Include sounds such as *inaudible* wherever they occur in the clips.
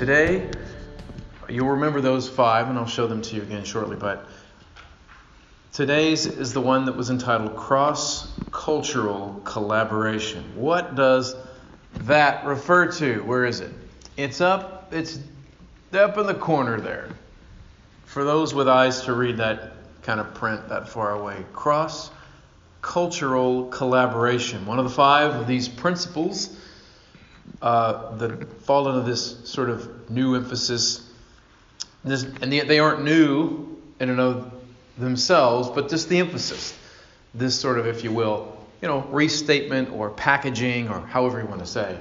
Today, you'll remember those five, and I'll show them to you again shortly, but today's is the one that was entitled Cross Cultural Collaboration. What does that refer to? Where is it? It's up, it's up in the corner there. For those with eyes to read that kind of print that far away. Cross cultural collaboration. One of the five of these principles uh, that fall into this sort of new emphasis. This, and they aren't new in and of themselves, but just the emphasis. This sort of, if you will, you know, restatement or packaging or however you want to say,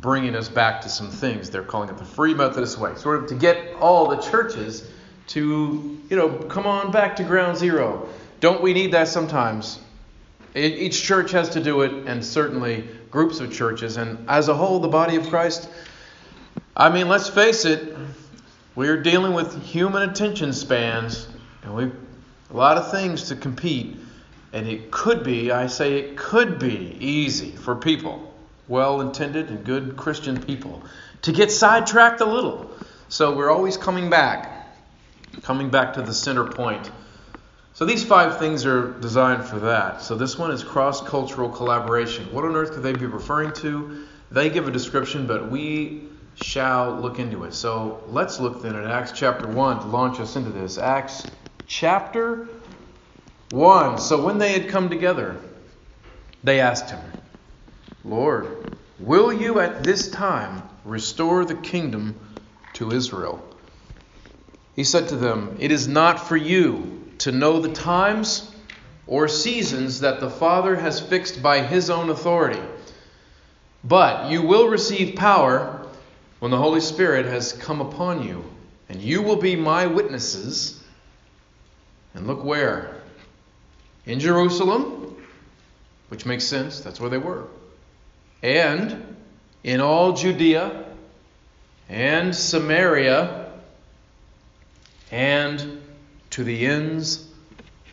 bringing us back to some things. They're calling it the Free Methodist way, sort of to get all the churches to, you know, come on back to ground zero. Don't we need that sometimes? Each church has to do it, and certainly groups of churches. And as a whole, the body of Christ, I mean, let's face it, we're dealing with human attention spans, and we a lot of things to compete. And it could be, I say it could be easy for people, well intended and good Christian people, to get sidetracked a little. So we're always coming back, coming back to the center point so these five things are designed for that. So this one is cross cultural collaboration. What on earth could they be referring to? They give a description, but we shall look into it. So let's look then at Acts chapter 1 to launch us into this. Acts chapter 1. So when they had come together, they asked him, Lord, will you at this time restore the kingdom to Israel? He said to them, It is not for you to know the times or seasons that the Father has fixed by his own authority. But you will receive power when the Holy Spirit has come upon you, and you will be my witnesses. And look where? In Jerusalem, which makes sense, that's where they were, and in all Judea and Samaria and to the ends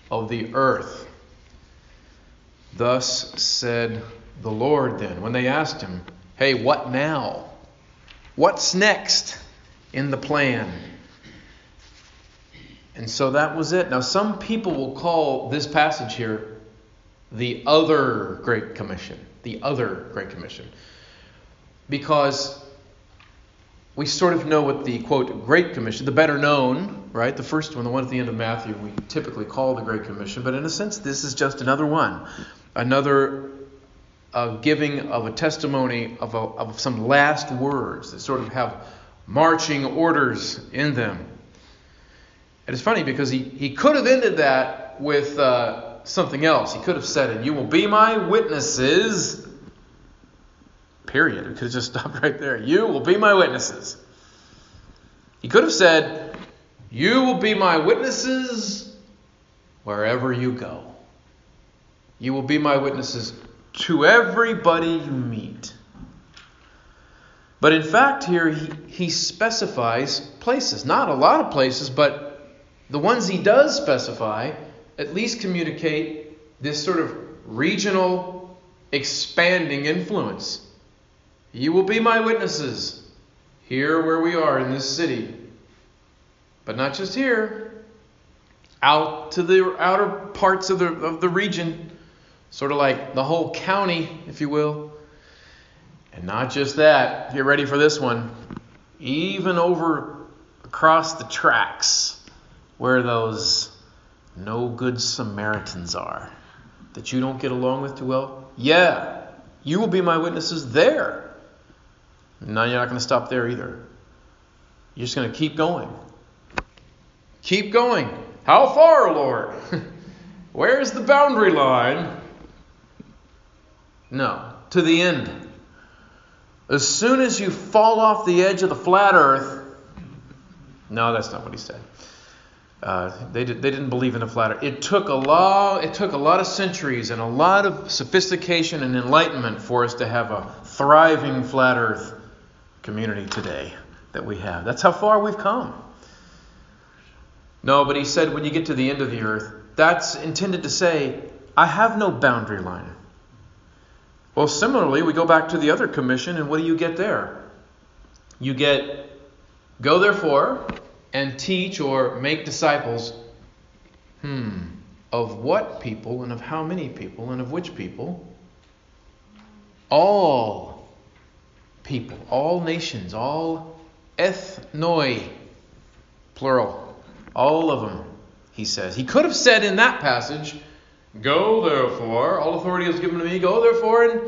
of the earth. Thus said the Lord then, when they asked him, Hey, what now? What's next in the plan? And so that was it. Now, some people will call this passage here the other Great Commission. The other Great Commission. Because we sort of know what the quote Great Commission, the better known, right? The first one, the one at the end of Matthew, we typically call the Great Commission, but in a sense, this is just another one, another uh, giving of a testimony of, a, of some last words that sort of have marching orders in them. And it's funny because he, he could have ended that with uh, something else. He could have said, And you will be my witnesses Period. It could have just stopped right there. You will be my witnesses. He could have said, You will be my witnesses wherever you go. You will be my witnesses to everybody you meet. But in fact, here he, he specifies places. Not a lot of places, but the ones he does specify at least communicate this sort of regional expanding influence. You will be my witnesses here where we are in this city. But not just here, out to the outer parts of the, of the region, sort of like the whole county, if you will. And not just that, get ready for this one. Even over across the tracks where those no good Samaritans are that you don't get along with too well, yeah, you will be my witnesses there. No, you're not going to stop there either. You're just going to keep going. Keep going. How far, Lord? *laughs* Where's the boundary line? No, to the end. As soon as you fall off the edge of the flat earth, no, that's not what he said. Uh, they, did, they didn't believe in a flat earth. It took a lot. It took a lot of centuries and a lot of sophistication and enlightenment for us to have a thriving flat earth community today that we have. That's how far we've come. No, but he said when you get to the end of the earth, that's intended to say, I have no boundary line. Well, similarly, we go back to the other commission, and what do you get there? You get go therefore and teach or make disciples. Hmm. Of what people and of how many people and of which people? All people, all nations, all ethnoi, plural, all of them, he says. He could have said in that passage, Go therefore, all authority is given to me, go therefore and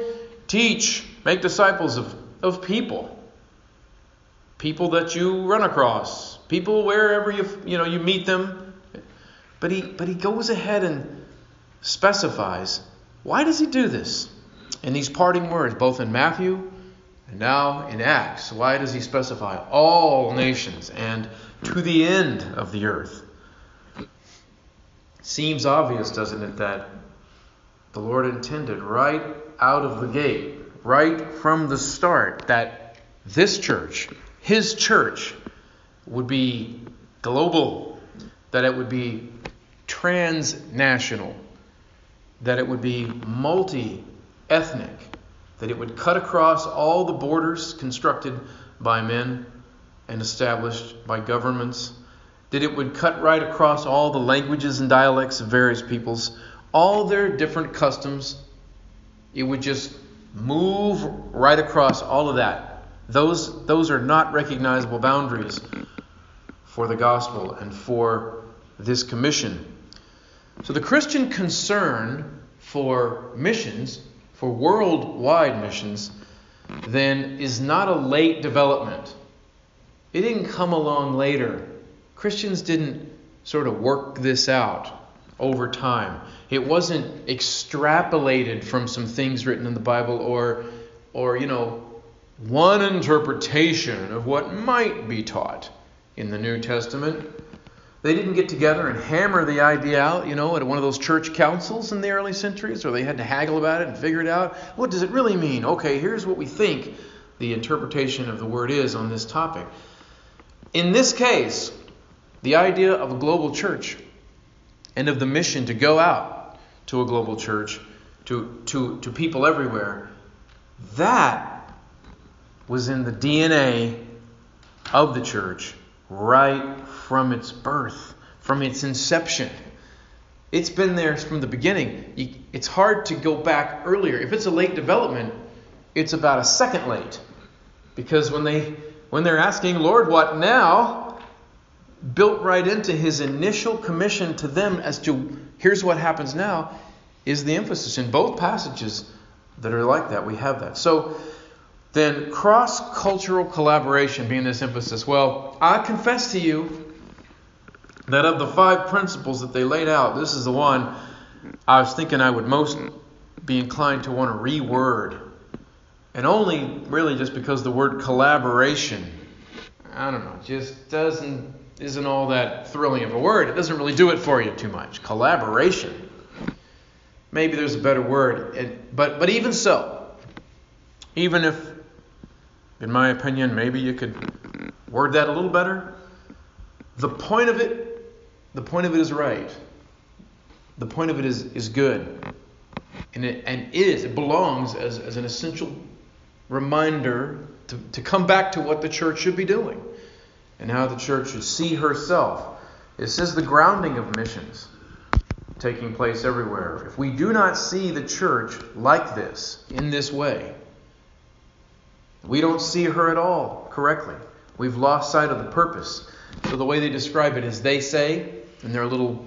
teach, make disciples of, of people. People that you run across, people wherever you you know you meet them. But he but he goes ahead and specifies why does he do this? In these parting words, both in Matthew and now in Acts, why does he specify all nations and to the end of the earth? Seems obvious, doesn't it, that the Lord intended right out of the gate, right from the start, that this church, his church, would be global, that it would be transnational, that it would be multi ethnic, that it would cut across all the borders constructed by men and established by governments that it would cut right across all the languages and dialects of various peoples, all their different customs. It would just move right across all of that. Those, those are not recognizable boundaries for the gospel and for this commission. So the Christian concern for missions, for worldwide missions, then is not a late development. It didn't come along later. Christians didn't sort of work this out over time. It wasn't extrapolated from some things written in the Bible or or you know one interpretation of what might be taught in the New Testament. They didn't get together and hammer the idea out, you know, at one of those church councils in the early centuries where they had to haggle about it and figure it out. What does it really mean? Okay, here's what we think the interpretation of the word is on this topic. In this case, the idea of a global church and of the mission to go out to a global church, to, to, to people everywhere, that was in the DNA of the church right from its birth, from its inception. It's been there from the beginning. It's hard to go back earlier. If it's a late development, it's about a second late. Because when they when they're asking, Lord, what now? built right into his initial commission to them as to here's what happens now is the emphasis in both passages that are like that. We have that. So then, cross cultural collaboration being this emphasis. Well, I confess to you that of the five principles that they laid out, this is the one I was thinking I would most be inclined to want to reword. And only really just because the word collaboration, I don't know, just doesn't isn't all that thrilling of a word. It doesn't really do it for you too much. Collaboration. Maybe there's a better word. It, but, but even so, even if, in my opinion, maybe you could word that a little better, the point of it, the point of it is right. The point of it is, is good. And it, and is, it belongs as, as an essential reminder to, to come back to what the church should be doing and how the church should see herself. This is the grounding of missions taking place everywhere. If we do not see the church like this, in this way, we don't see her at all correctly. We've lost sight of the purpose. So the way they describe it is they say, in their little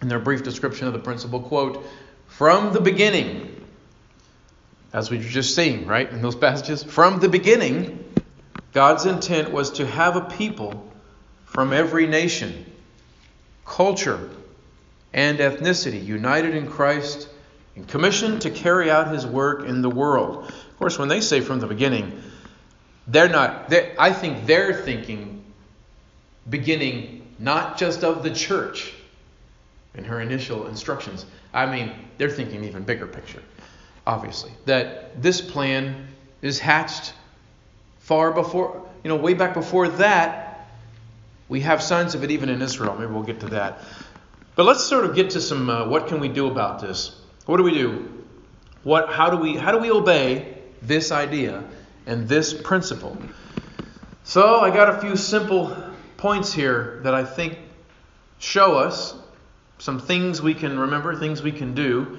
in their brief description of the principle, quote, from the beginning, as we were just saying, right, in those *laughs* passages, from the beginning, God's intent was to have a people from every nation, culture, and ethnicity united in Christ and commissioned to carry out his work in the world. Of course, when they say from the beginning, they're not, they're, I think they're thinking beginning not just of the church in her initial instructions. I mean, they're thinking even bigger picture, obviously. That this plan is hatched far before, you know, way back before that, we have signs of it even in Israel. Maybe we'll get to that. But let's sort of get to some uh, what can we do about this? What do we do? What, how, do we, how do we obey this idea and this principle? So I got a few simple points here that I think show us some things we can remember, things we can do.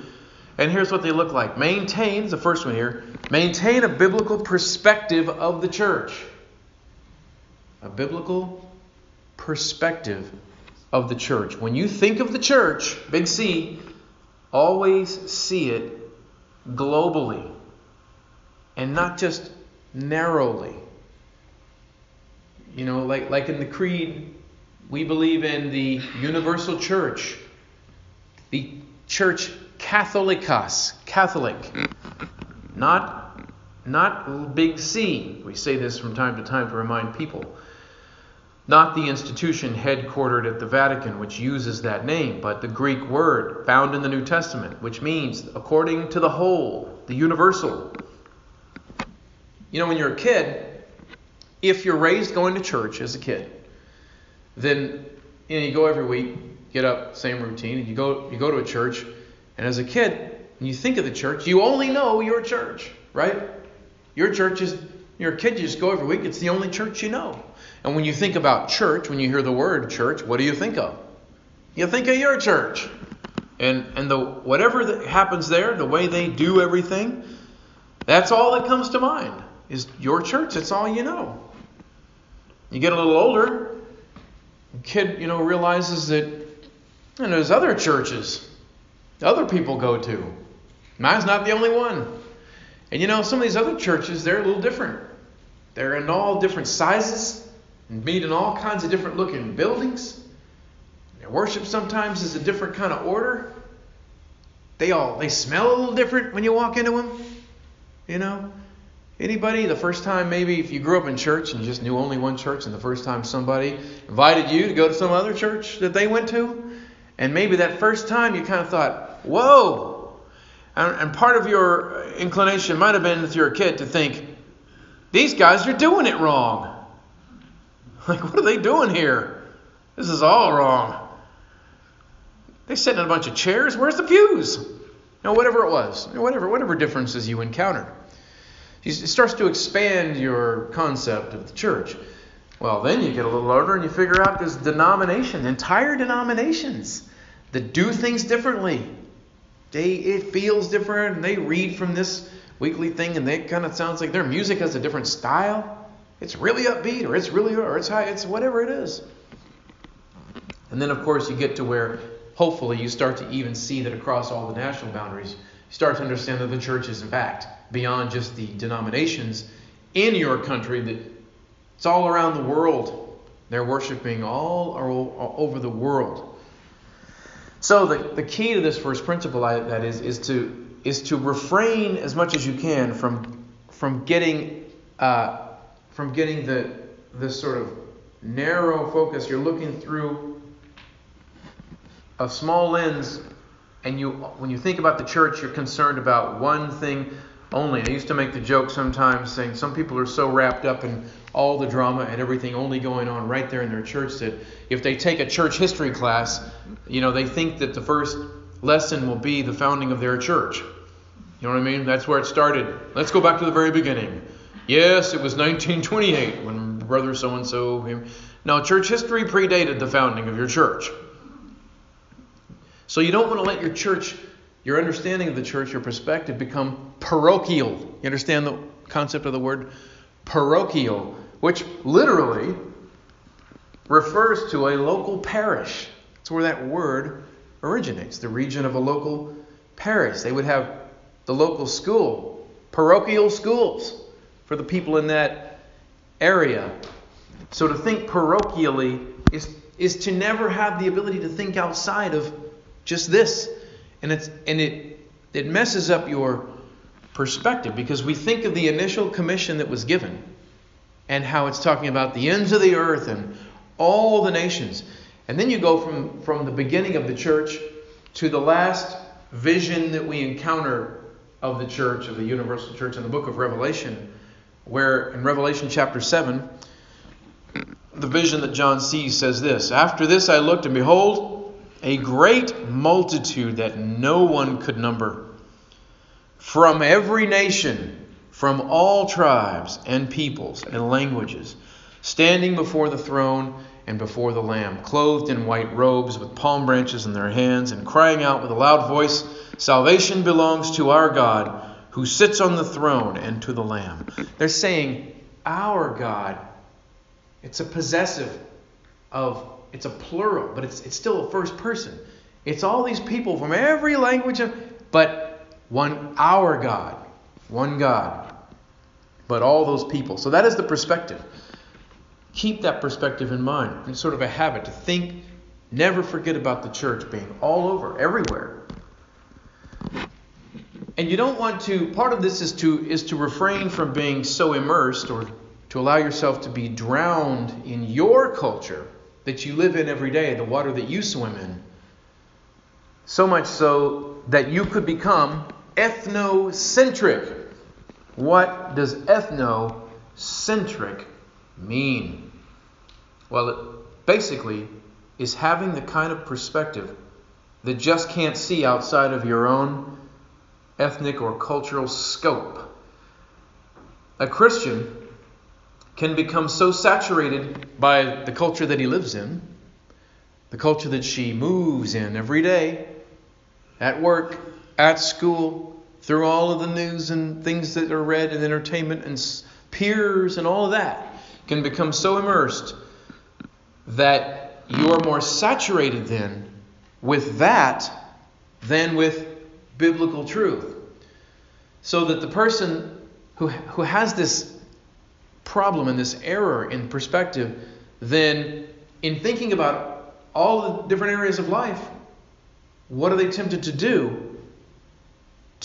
And here's what they look like. Maintain, the first one here, maintain a biblical perspective of the church. A biblical perspective of the church. When you think of the church, big C, always see it globally and not just narrowly. You know, like, like in the Creed, we believe in the universal church, the church Catholicos, Catholic, not, not big C. We say this from time to time to remind people. Not the institution headquartered at the Vatican, which uses that name, but the Greek word found in the New Testament, which means according to the whole, the universal. You know, when you're a kid, if you're raised going to church as a kid, then you, know, you go every week, get up, same routine, and you go you go to a church, and as a kid, you think of the church, you only know your church, right? Your church is you're a kid, you just go every week, it's the only church you know. And when you think about church, when you hear the word church, what do you think of? You think of your church. And and the whatever that happens there, the way they do everything, that's all that comes to mind. Is your church, that's all you know. You get a little older, the kid, you know, realizes that and there's other churches other people go to. Mine's not the only one. And you know, some of these other churches, they're a little different. They're in all different sizes and meet in all kinds of different looking buildings. Their worship sometimes is a different kind of order. They all they smell a little different when you walk into them. You know, Anybody, the first time maybe if you grew up in church and you just knew only one church, and the first time somebody invited you to go to some other church that they went to, and maybe that first time you kind of thought, whoa. And, part of your inclination might have been, if you're a kid, to think, these guys are doing it wrong. *laughs* Like, what are they doing here? This is all wrong. They sit in a bunch of chairs. Where's the pews? You know, whatever it was, whatever whatever differences you encountered. It starts to expand your concept of the church. Well, then you get a little older and you figure out there's denominations, entire denominations that do things differently. They it feels different, and they read from this weekly thing, and they kind of sounds like their music has a different style. It's really upbeat, or it's really, or it's high, it's whatever it is. And then, of course, you get to where hopefully you start to even see that across all the national boundaries, start to understand that the church is, in fact, beyond just the denominations in your country, that it's all around the world. They're worshiping all, over the world. So the, the key to this first principle that is is to is to refrain as much as you can from from getting uh, from getting the this sort of narrow focus. You're looking through a small lens, and you when you think about the church, you're concerned about one thing only. I used to make the joke sometimes saying some people are so wrapped up in all the drama and everything only going on right there in their church that if they take a church history class, you know, they think that the first lesson will be the founding of their church. You know what I mean? That's where it started. Let's go back to the very beginning. Yes, it was 1928 when brother so and so. Now, church history predated the founding of your church. So you don't want to let your church, your understanding of the church, your perspective become parochial. You understand the concept of the word parochial? which literally refers to a local parish. That's where that word originates, the region of a local parish. They would have the local school, parochial schools for the people in that area. So to think parochially is, is to never have the ability to think outside of just this. And, it's, and it, it messes up your perspective because we think of the initial commission that was given and how it's talking about the ends of the earth and all the nations. And then you go from, from the beginning of the church to the last vision that we encounter of the church, of the universal church in the book of Revelation, where in Revelation chapter 7, the vision that John sees says this After this I looked, and behold, a great multitude that no one could number from every nation, from all tribes and peoples and languages, standing before the throne and before the Lamb, clothed in white robes with palm branches in their hands, and crying out with a loud voice, Salvation belongs to our God who sits on the throne and to the Lamb. They're saying, Our God. It's a possessive of, it's a plural, but it's, it's still a first person. It's all these people from every language, of, but one, our God, one God, but all those people. So that is the perspective. Keep that perspective in mind. It's sort of a habit to think, never forget about the church being all over, everywhere. And you don't want to part of this is to is to refrain from being so immersed or to allow yourself to be drowned in your culture that you live in every day, the water that you swim in. So much so that you could become ethnocentric. What does ethnocentric mean? Well, it basically is having the kind of perspective that just can't see outside of your own ethnic or cultural scope. A Christian can become so saturated by the culture that he lives in, the culture that she moves in every day, at work, at school, through all of the news and things that are read and entertainment and peers and all of that, can become so immersed that you are more saturated then with that than with biblical truth. So that the person who, who has this problem and this error in perspective, then in thinking about all the different areas of life, what are they tempted to do?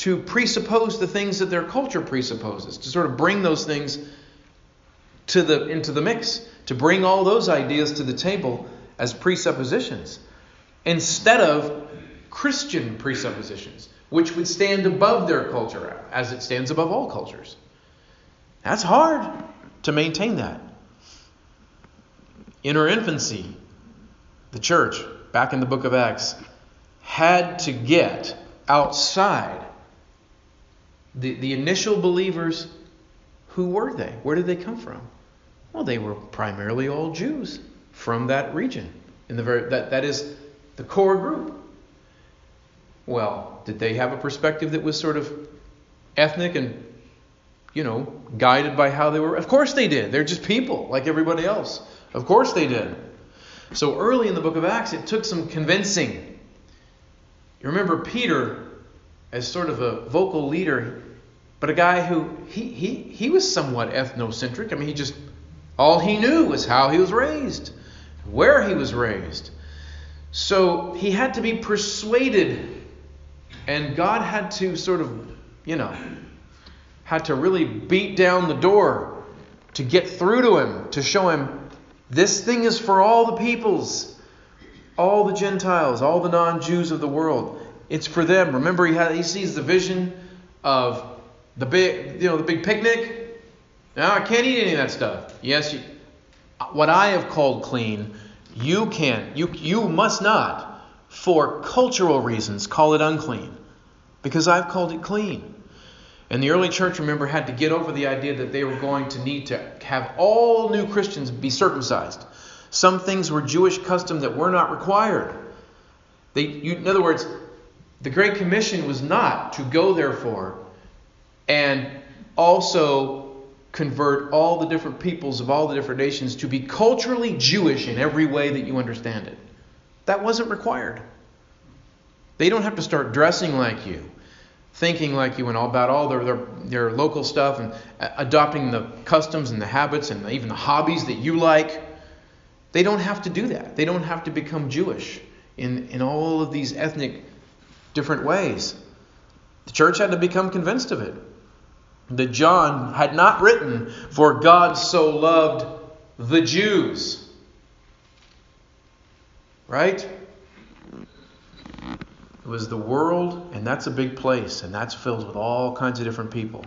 To presuppose the things that their culture presupposes, to sort of bring those things to the, into the mix, to bring all those ideas to the table as presuppositions, instead of Christian presuppositions which would stand above their culture as it stands above all cultures. That's hard to maintain that. In her infancy, the church, back in the book of Acts, had to get outside the, the initial believers. Who were they? Where did they come from? Well, they were primarily all Jews from that region. In the very that, that is the core group. Well, did they have a perspective that was sort of ethnic and, you know, guided by how they were? Of course they did. They're just people like everybody else. Of course they did. So early in the book of Acts, it took some convincing. You remember Peter as sort of a vocal leader, but a guy who he he he was somewhat ethnocentric. I mean, he just all he knew was how he was raised, where he was raised. So he had to be persuaded and God had to sort of, you know, had to really beat down the door to get through to him, to show him this thing is for all the peoples, all the Gentiles, all the non Jews of the world. It's for them. Remember, he, had, he sees the vision of the big, you know, the big picnic. Now, I can't eat any of that stuff. Yes, you, what I have called clean, you can't. you, you must not for cultural reasons, call it unclean, because I've called it clean. And the early church, remember, had to get over the idea that they were going to need to have all new Christians be circumcised. Some things were Jewish custom that were not required. They, you, in other words, the Great Commission was not to go, therefore, and also convert all the different peoples of all the different nations to be culturally Jewish in every way that you understand it. That wasn't required. They don't have to start dressing like you, thinking like you, and all about all their, their, their local stuff and adopting the customs and the habits and even the hobbies that you like. They don't have to do that. They don't have to become Jewish in, in all of these ethnic different ways. The church had to become convinced of it. That John had not written, For God so loved the Jews Right? It was the world, and that's a big place, and that's filled with all kinds of different people.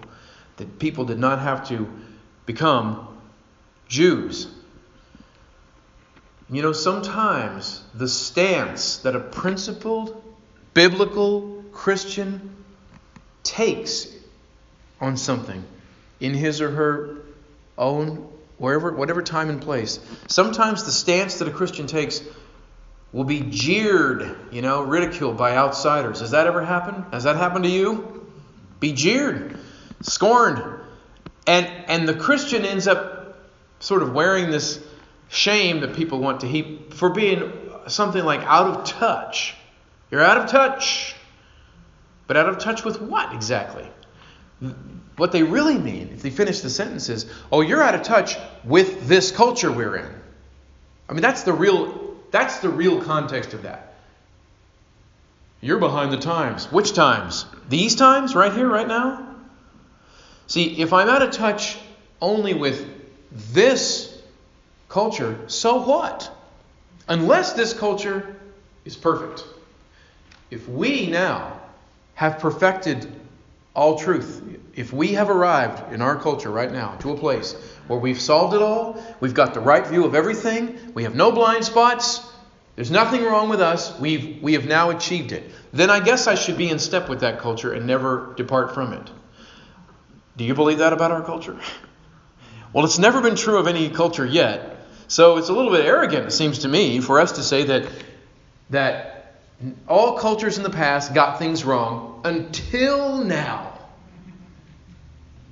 That people did not have to become Jews. You know, sometimes the stance that a principled, biblical Christian takes on something in his or her own wherever whatever time and place sometimes the stance that a christian takes will be jeered you know ridiculed by outsiders. Has that ever happened? Has that happened to you? Be jeered scorned. And and the christian ends up sort of wearing this shame that people want to heap for being something like out of touch. You're out of touch. But out of touch with what exactly? What they really mean, if they finish the sentence, is, oh, you're out of touch with this culture we're in. I mean, that's the real, that's the real context of that. You're behind the times. Which times? These times, right here, right now? See, if I'm out of touch only with this culture, so what? Unless this culture is perfect. If we now have perfected all truth, if we have arrived in our culture right now to a place where we've solved it all, we've got the right view of everything, we have no blind spots, there's nothing wrong with us, we've, we have now achieved it, then I guess I should be in step with that culture and never depart from it. Do you believe that about our culture? *laughs* Well, it's never been true of any culture yet. So it's a little bit arrogant, it seems to me, for us to say that, that all cultures in the past got things wrong until now.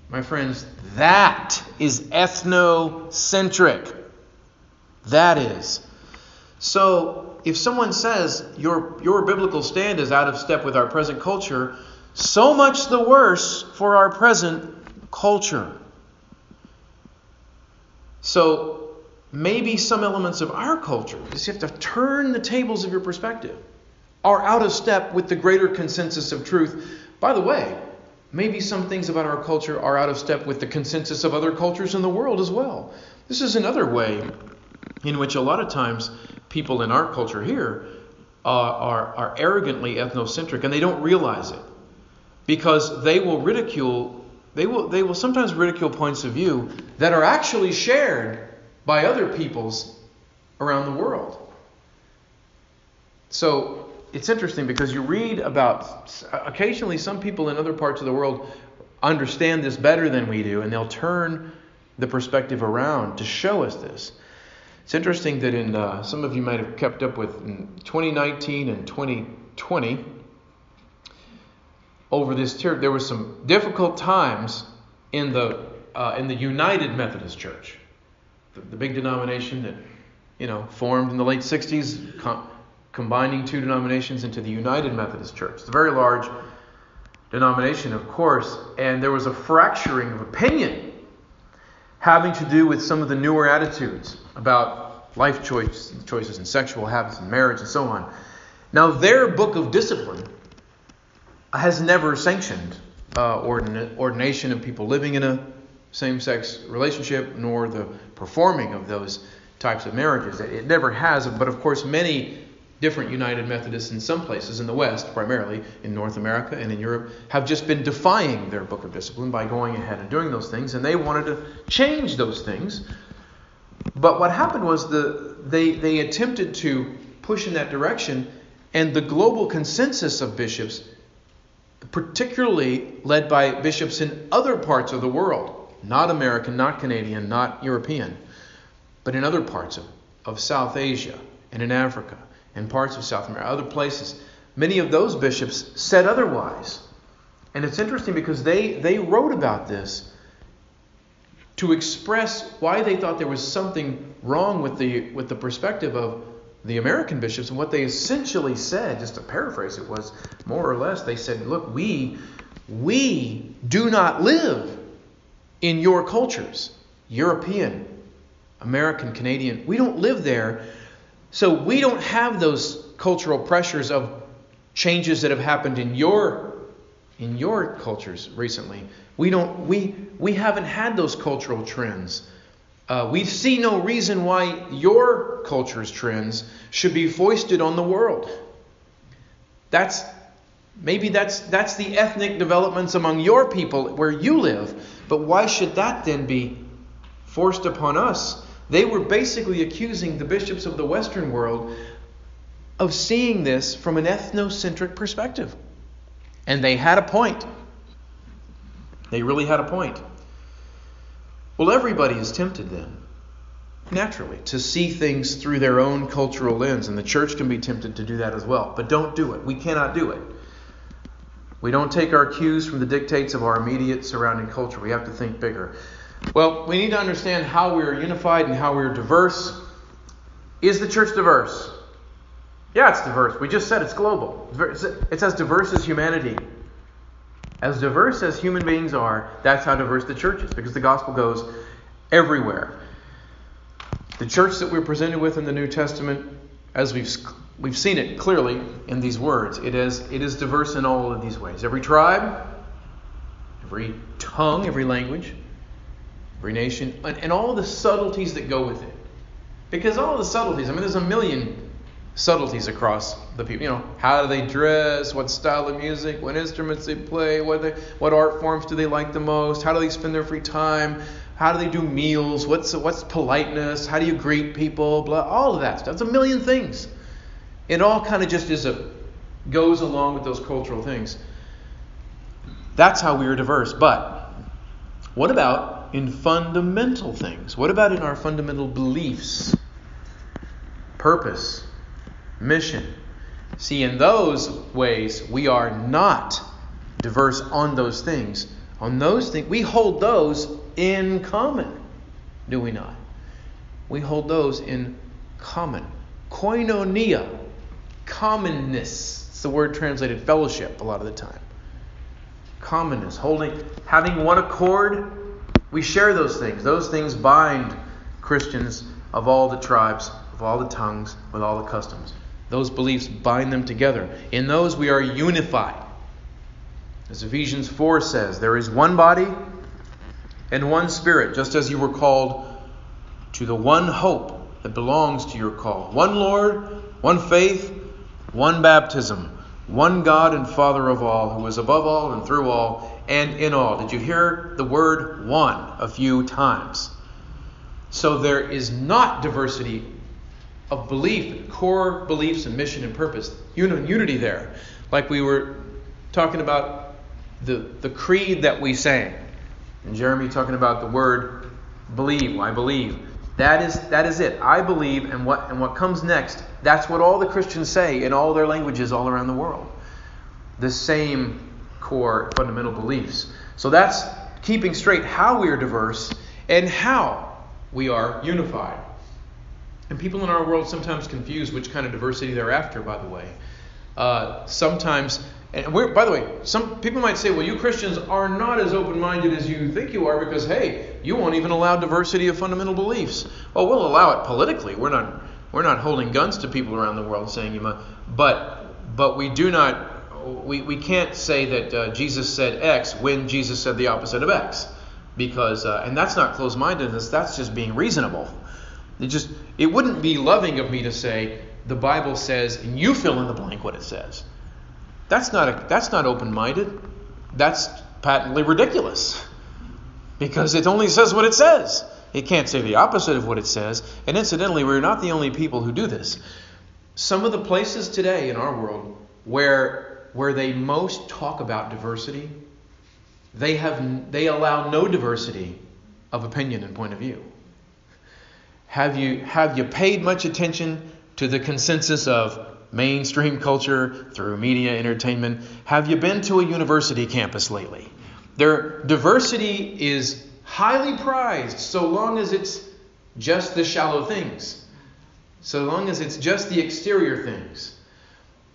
My friends, that is ethnocentric. That is. So, if someone says your, your biblical stand is out of step with our present culture, so much the worse for our present culture. So, maybe some elements of our culture, you have to turn the tables of your perspective, are out of step with the greater consensus of truth. By the way, maybe some things about our culture are out of step with the consensus of other cultures in the world as well. This is another way in which a lot of times people in our culture here uh, are, are arrogantly ethnocentric and they don't realize it because they will ridicule they will they will sometimes ridicule points of view that are actually shared by other peoples around the world. So it's interesting because you read about occasionally some people in other parts of the world understand this better than we do, and they'll turn the perspective around to show us this. It's interesting that in uh, some of you might have kept up with in 2019 and 2020 over this church there were some difficult times in the uh, in the United Methodist Church, the, the, big denomination that you know formed in the late 60s. Com- combining two denominations into the United Methodist Church. It's a very large denomination, of course, and there was a fracturing of opinion having to do with some of the newer attitudes about life choice, choices and sexual habits and marriage and so on. Now, their book of discipline has never sanctioned uh, ordination of people living in a same sex relationship, nor the performing of those types of marriages. It never has, but of course, many different United Methodists in some places in the West, primarily in North America and in Europe, have just been defying their book of discipline by going ahead and doing those things, and they wanted to change those things. But what happened was the they they attempted to push in that direction, and the global consensus of bishops, particularly led by bishops in other parts of the world, not American, not Canadian, not European, but in other parts of, of South Asia and in Africa and parts of South America, other places. Many of those bishops said otherwise. And it's interesting because they, they wrote about this to express why they thought there was something wrong with the, with the perspective of the American bishops. And what they essentially said, just to paraphrase it, was more or less they said, look, we, we do not live in your cultures, European, American, Canadian. We don't live there so we don't have those cultural pressures of changes that have happened in your in your cultures recently. We don't we we haven't had those cultural trends. Uh, we see no reason why your culture's trends should be foisted on the world. That's maybe that's that's the ethnic developments among your people where you live, but why should that then be forced upon us? They were basically accusing the bishops of the Western world of seeing this from an ethnocentric perspective. And they had a point. They really had a point. Well, everybody is tempted then, naturally, to see things through their own cultural lens, and the church can be tempted to do that as well. But don't do it. We cannot do it. We don't take our cues from the dictates of our immediate surrounding culture. We have to think bigger. Well, we need to understand how we are unified and how we are diverse. Is the church diverse? Yeah, it's diverse. We just said it's global. It's as diverse as humanity. As diverse as human beings are, that's how diverse the church is, because the gospel goes everywhere. The church that we're presented with in the New Testament, as we've we've seen it clearly in these words, it is it is diverse in all of these ways. Every tribe, every tongue, every language, every nation, and, and all the subtleties that go with it. Because all the subtleties, I mean, there's a million subtleties across the people. You know, how do they dress? What style of music? What instruments they play? What they, what art forms do they like the most? How do they spend their free time? How do they do meals? What's what's politeness? How do you greet people? Blah, all of that stuff. It's a million things. It all kind of just is a goes along with those cultural things. That's how we are diverse. But what about in fundamental things? What about in our fundamental beliefs? Purpose, mission. See, in those ways, we are not diverse on those things. On those things, we hold those in common, do we not? We hold those in common. Koinonia, commonness. It's the word translated fellowship a lot of the time. Commonness, holding, having one accord. We share those things. Those things bind Christians of all the tribes, of all the tongues, with all the customs. Those beliefs bind them together. In those we are unified. As Ephesians 4 says, there is one body and one spirit, just as you were called to the one hope that belongs to your call. One Lord, one faith, one baptism, one God and Father of all, who is above all and through all and in all. Did you hear the word one a few times? So there is not diversity of belief, core beliefs and mission and purpose, unity there. Like we were talking about the, the creed that we sang. And Jeremy talking about the word believe, I believe. That is that is it. I believe and what and what comes next, that's what all the Christians say in all their languages all around the world. The same core fundamental beliefs. So that's keeping straight how we are diverse and how we are unified. And people in our world sometimes confuse which kind of diversity they're after, by the way. Uh, sometimes, and we're, by the way, some people might say, well, you Christians are not as open minded as you think you are because, hey, you won't even allow diversity of fundamental beliefs. Well, we'll allow it politically. We're not, we're not holding guns to people around the world saying you must, but, but we do not. We, we can't say that uh, Jesus said X when Jesus said the opposite of X because uh, and that's not closed-mindedness that's just being reasonable it just it wouldn't be loving of me to say the Bible says and you fill in the blank what it says. That's not a, that's not open-minded. That's patently ridiculous. Because it only says what it says. It can't say the opposite of what it says. And incidentally, we're not the only people who do this. Some of the places today in our world where where they most talk about diversity, they have they allow no diversity of opinion and point of view. Have you, have you paid much attention to the consensus of mainstream culture through media entertainment? Have you been to a university campus lately? Their diversity is highly prized so long as it's just the shallow things, so long as it's just the exterior things.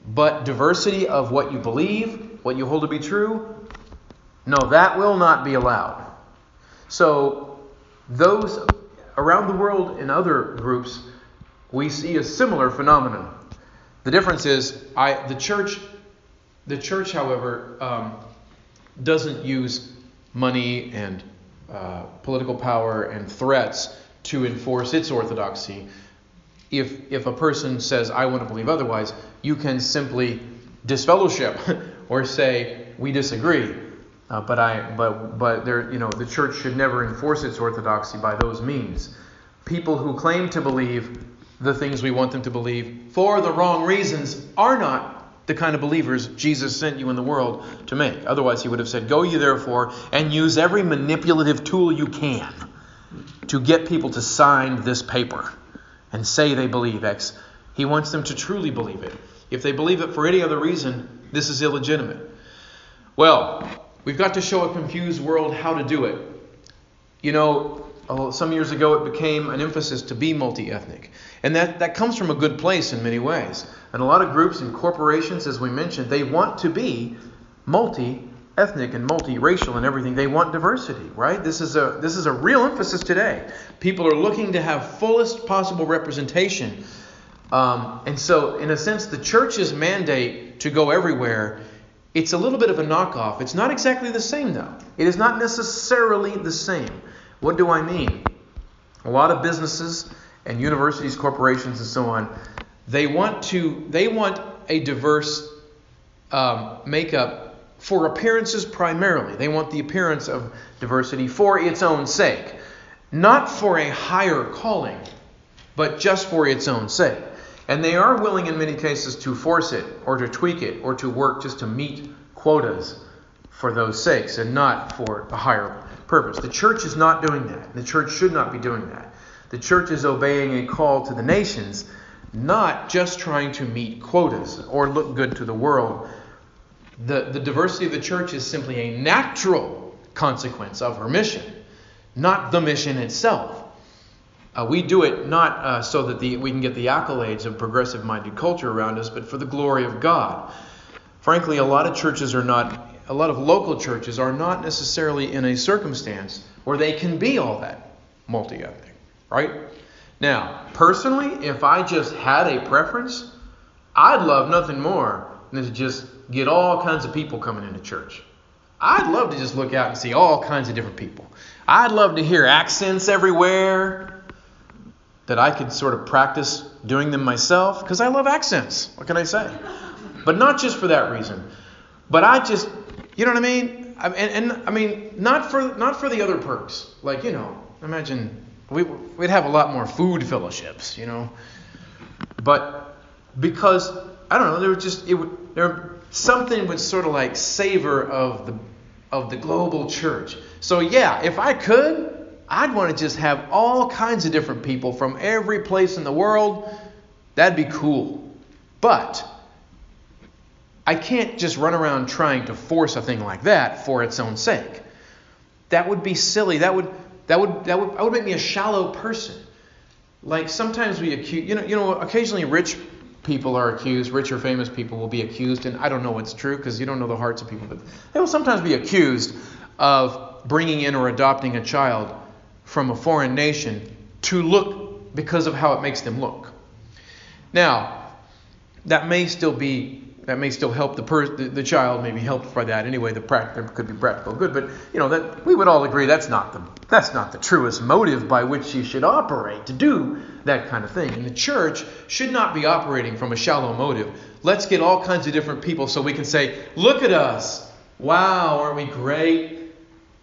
But diversity of what you believe, what you hold to be true, no, that will not be allowed. So, those around the world in other groups, we see a similar phenomenon. The difference is, I, the church, the church, however, um, doesn't use money and uh, political power and threats to enforce its orthodoxy. If if a person says, "I want to believe otherwise," you can simply disfellowship *laughs* or say, "We disagree." Uh, but I, but but there, you know, the church should never enforce its orthodoxy by those means. People who claim to believe the things we want them to believe for the wrong reasons are not the kind of believers Jesus sent you in the world to make. Otherwise, he would have said, Go ye therefore and use every manipulative tool you can to get people to sign this paper and say they believe X. He wants them to truly believe it. If they believe it for any other reason, this is illegitimate. Well, we've got to show a confused world how to do it. You know, oh, some years ago it became an emphasis to be multi ethnic. And that, that comes from a good place in many ways. And a lot of groups and corporations, as we mentioned, they want to be multi ethnic and multiracial and everything. They want diversity, right? This is a this is a real emphasis today. People are looking to have fullest possible representation. Um, and so, in a sense, the church's mandate to go everywhere, it's a little bit of a knockoff. It's not exactly the same, though. It is not necessarily the same. What do I mean? A lot of businesses and universities, corporations, and so on, they want to they want a diverse um, makeup for appearances primarily. They want the appearance of diversity for its own sake, not for a higher calling, but just for its own sake. And they are willing in many cases to force it or to tweak it or to work just to meet quotas for those sakes and not for a higher purpose. The church is not doing that. The church should not be doing that. The church is obeying a call to the nations, not just trying to meet quotas or look good to the world. The, the diversity of the church is simply a natural consequence of her mission, not the mission itself. Uh, we do it not uh, so that the, we can get the accolades of progressive minded culture around us, but for the glory of God. Frankly, a lot of churches are not, a lot of local churches are not necessarily in a circumstance where they can be all that multi ethnic. Right? Now, personally, if I just had a preference, I'd love nothing more than to just get all kinds of people coming into church. I'd love to just look out and see all kinds of different people. I'd love to hear accents everywhere that I could sort of practice doing them myself because I love accents. What can I say? But not just for that reason. But I just, you know what I mean? And, and I mean, not for not for the other perks. Like you know, imagine we, would have a lot more food fellowships, you know. But because I don't know, there was just it would there something would sort of like savor of the of the global church. So yeah, if I could, I'd want to just have all kinds of different people from every place in the world. That'd be cool. But I can't just run around trying to force a thing like that for its own sake. That would be silly. That would that would that would that would make me a shallow person. Like sometimes we accuse, you know, you know, occasionally rich people are accused, rich or famous people will be accused, and I don't know what's true because you don't know the hearts of people, but they will sometimes be accused of bringing in or adopting a child from a foreign nation to look because of how it makes them look. Now, that may still be that may still help the, per- the, the child may be helped by that anyway. The there could be practical good, but you know that we would all agree that's not the that's not the truest motive by which you should operate to do that kind of thing. And the church should not be operating from a shallow motive. Let's get all kinds of different people so we can say, "Look at us! Wow, aren't we great?"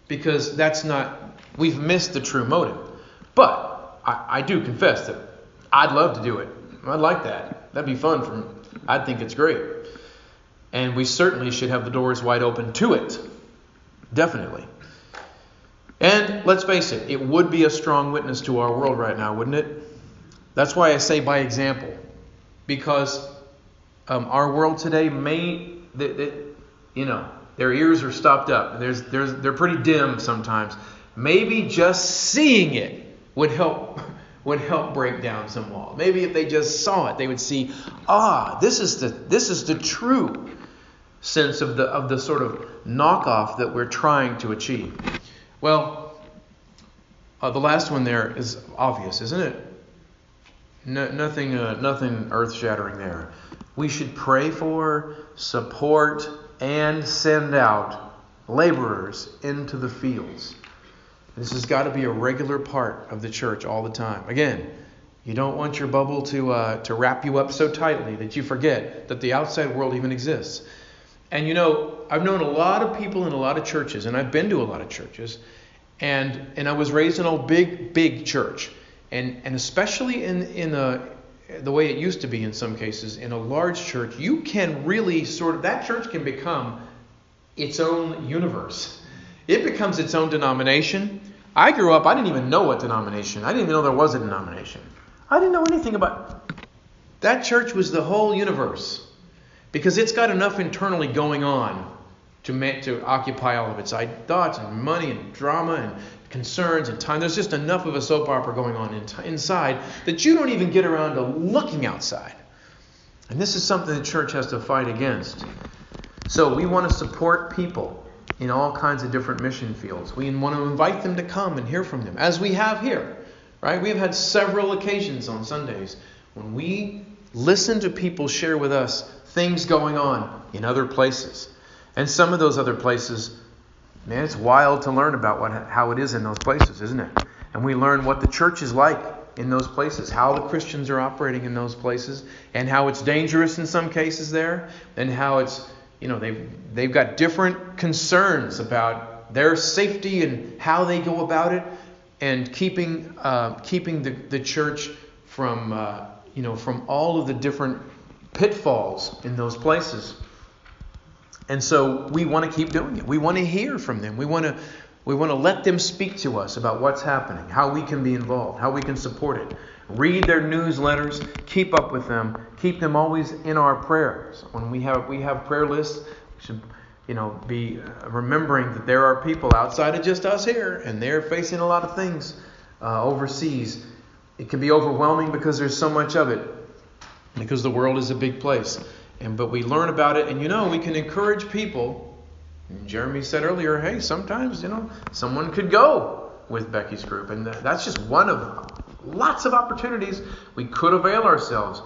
Because that's not we've missed the true motive. But I, I do confess that I'd love to do it. I'd like that. That'd be fun for me. I'd think it's great. And we certainly should have the doors wide open to it. Definitely. And let's face it, it would be a strong witness to our world right now, wouldn't it? That's why I say by example. Because um, our world today may, they, they, you know, their ears are stopped up. There's, there's, they're pretty dim sometimes. Maybe just seeing it would help *laughs* would help break down some walls. Maybe if they just saw it, they would see, ah, this is the this is the true sense of the of the sort of knockoff that we're trying to achieve. Well, uh, the last one there is obvious, isn't it? No, nothing uh, nothing earth-shattering there. We should pray for, support, and send out laborers into the fields. This has got to be a regular part of the church all the time. Again, you don't want your bubble to, uh, to wrap you up so tightly that you forget that the outside world even exists. And you know, I've known a lot of people in a lot of churches, and I've been to a lot of churches, and and I was raised in a big, big church, and and especially in in a the way it used to be in some cases, in a large church, you can really sort of, that church can become its own universe. It becomes its own denomination. I grew up, I didn't even know what denomination, I didn't even know there was a denomination. I didn't know anything about that church was the whole universe because it's got enough internally going on to, to occupy all of its thoughts and money and drama and concerns and time. There's just enough of a soap opera going on in t- inside that you don't even get around to looking outside. And this is something the church has to fight against. So we want to support people in all kinds of different mission fields. We want to invite them to come and hear from them, as we have here. Right? We've had several occasions on Sundays when we listen to people share with us things going on in other places. And some of those other places Man, it's wild to learn about what, how it is in those places, isn't it? And we learn what the church is like in those places, how the Christians are operating in those places, and how it's dangerous in some cases there, and how it's, you know, they've, they've got different concerns about their safety and how they go about it, and keeping, uh, keeping the, the church from, uh, you know, from all of the different pitfalls in those places. And so we want to keep doing it. We want to hear from them. We want to we want to let them speak to us about what's happening, how we can be involved, how we can support it. Read their newsletters, keep up with them, keep them always in our prayers. When we have we have prayer lists, we should you know be remembering that there are people outside of just us here, and they're facing a lot of things uh, overseas. It can be overwhelming because there's so much of it, because the world is a big place. And but we learn about it, and you know, we can encourage people. Jeremy said earlier, hey, sometimes you know someone could go with Becky's group, and that's just one of lots of opportunities we could avail ourselves.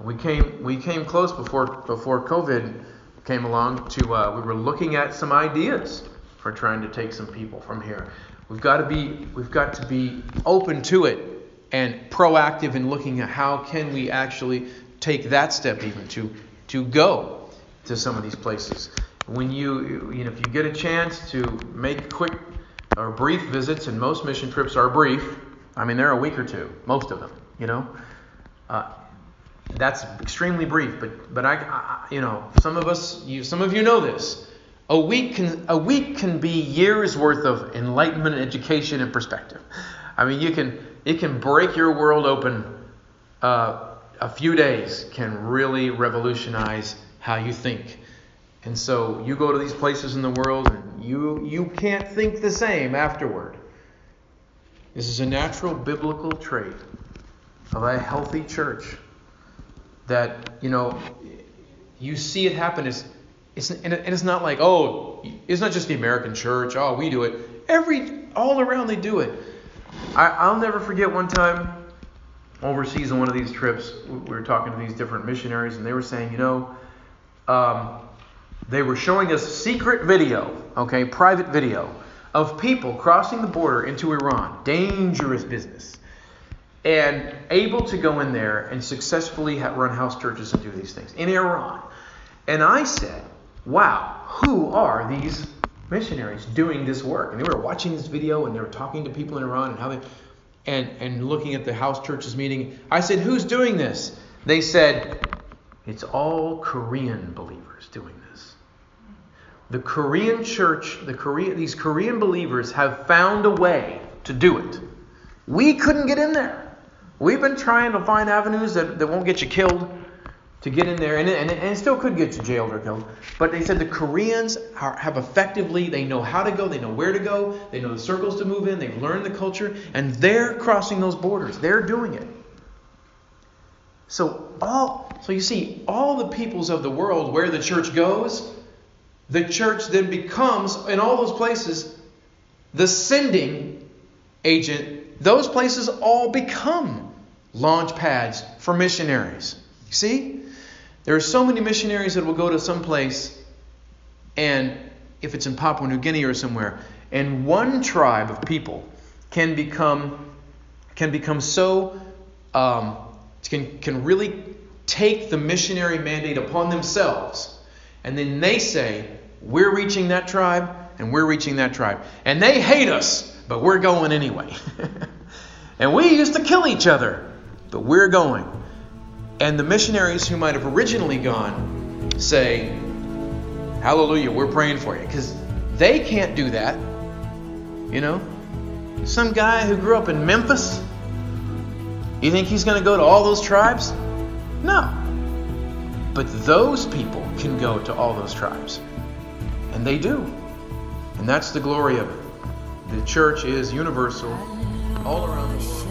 We came we came close before before COVID came along to uh, we were looking at some ideas for trying to take some people from here. We've got to be we've got to be open to it and proactive in looking at how can we actually take that step even to to go to some of these places. When you, you know, if you get a chance to make quick or brief visits, and most mission trips are brief. I mean, they're a week or two, most of them. You know, uh, that's extremely brief. But but I, I, you know, some of us, you, some of you know this. A week can a week can be years worth of enlightenment, education, and perspective. I mean, you can it can break your world open. Uh, a few days can really revolutionize how you think. And so you go to these places in the world and you you can't think the same afterward. This is a natural biblical trait of a healthy church that, you know, you see it happen. It's, it's, and it's not like, oh, it's not just the American church. Oh, we do it. Every, all around they do it. I, I'll never forget one time overseas on one of these trips, we were talking to these different missionaries, and they were saying, you know, um, they were showing us secret video, okay, private video, of people crossing the border into Iran, dangerous business, and able to go in there and successfully run house churches and do these things in Iran. And I said, wow, who are these missionaries doing this work? And they were watching this video and they were talking to people in Iran and how they and, and looking at the house churches meeting, I said, Who's doing this? They said, It's all Korean believers doing this. The Korean church, the Korea, these Korean believers have found a way to do it. We couldn't get in there. We've been trying to find avenues that, that won't get you killed to get in there, and it, and, and still could get you jailed or killed. But they said the Koreans are, have effectively, they know how to go, they know where to go, they know the circles to move in, they've learned the culture, and they're crossing those borders. They're doing it. So all, so you see, all the peoples of the world where the church goes, the church then becomes in all those places the sending agent. Those places all become launch pads for missionaries. See? There are so many missionaries that will go to some place, and if it's in Papua New Guinea or somewhere, and one tribe of people can become can become so um, can can really take the missionary mandate upon themselves, and then they say, "We're reaching that tribe, and we're reaching that tribe, and they hate us, but we're going anyway." *laughs* and we used to kill each other, but we're going. And the missionaries who might have originally gone say, Hallelujah, we're praying for you. Because they can't do that. You know? Some guy who grew up in Memphis, you think he's going to go to all those tribes? No. But those people can go to all those tribes. And they do. And that's the glory of it. The church is universal all around the world.